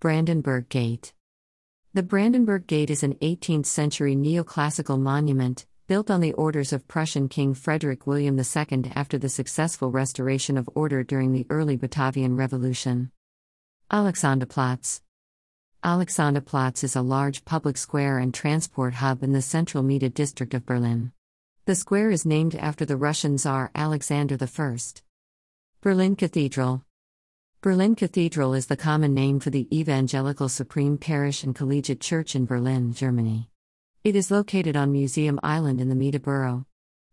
Brandenburg Gate. The Brandenburg Gate is an 18th century neoclassical monument, built on the orders of Prussian King Frederick William II after the successful restoration of order during the early Batavian Revolution. Alexanderplatz. Alexanderplatz is a large public square and transport hub in the central Mitte district of Berlin. The square is named after the Russian Tsar Alexander I. Berlin Cathedral. Berlin Cathedral is the common name for the Evangelical Supreme Parish and Collegiate Church in Berlin, Germany. It is located on Museum Island in the Mitte borough.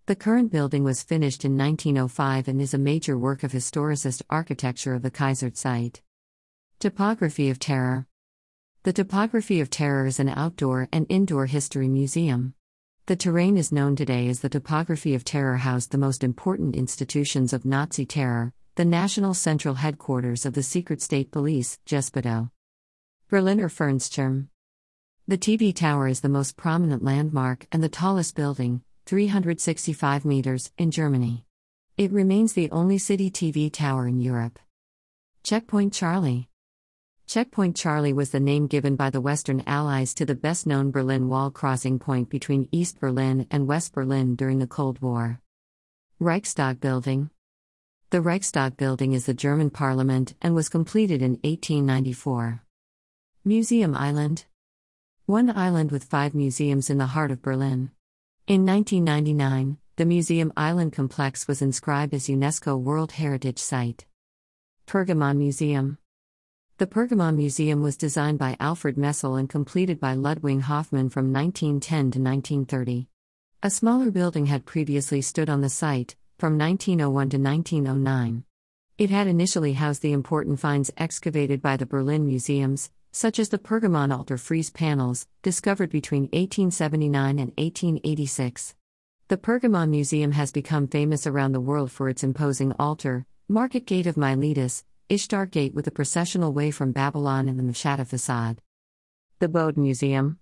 The current building was finished in 1905 and is a major work of historicist architecture of the Kaiserzeit. Topography of Terror The Topography of Terror is an outdoor and indoor history museum. The terrain is known today as the Topography of Terror housed the most important institutions of Nazi terror, the national central headquarters of the secret state police, Gestapo. Berliner Fernsehturm. The TV tower is the most prominent landmark and the tallest building, 365 meters, in Germany. It remains the only city TV tower in Europe. Checkpoint Charlie. Checkpoint Charlie was the name given by the Western Allies to the best known Berlin Wall crossing point between East Berlin and West Berlin during the Cold War. Reichstag Building. The Reichstag building is the German parliament and was completed in 1894. Museum Island. One island with five museums in the heart of Berlin. In 1999, the Museum Island complex was inscribed as UNESCO World Heritage Site. Pergamon Museum. The Pergamon Museum was designed by Alfred Messel and completed by Ludwig Hoffmann from 1910 to 1930. A smaller building had previously stood on the site, from 1901 to 1909. It had initially housed the important finds excavated by the Berlin museums, such as the Pergamon altar frieze panels, discovered between 1879 and 1886. The Pergamon Museum has become famous around the world for its imposing altar, Market Gate of Miletus, Ishtar Gate with a processional way from Babylon and the Mshatta facade. The Bode Museum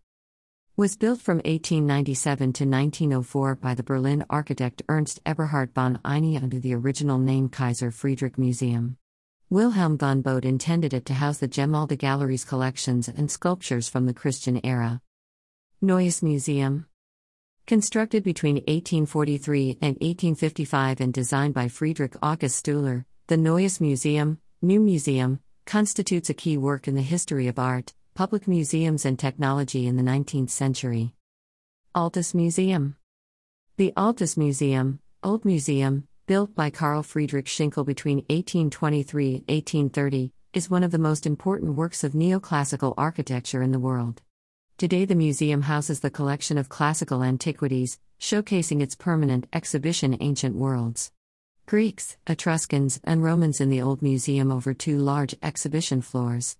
was built from 1897 to 1904 by the Berlin architect Ernst Eberhard von Ihne under the original name Kaiser Friedrich Museum. Wilhelm von Bode intended it to house the Gemäldegaleries Gallery's collections and sculptures from the Christian era. Neues Museum Constructed between 1843 and 1855 and designed by Friedrich August Stüler, the Neues Museum, New Museum, constitutes a key work in the history of art, public museums and technology in the 19th century. Altes Museum The Altes Museum, Old Museum, built by Carl Friedrich Schinkel between 1823 and 1830, is one of the most important works of neoclassical architecture in the world. Today, the museum houses the collection of classical antiquities, showcasing its permanent exhibition Ancient Worlds. Greeks, Etruscans, and Romans in the Old Museum over two large exhibition floors.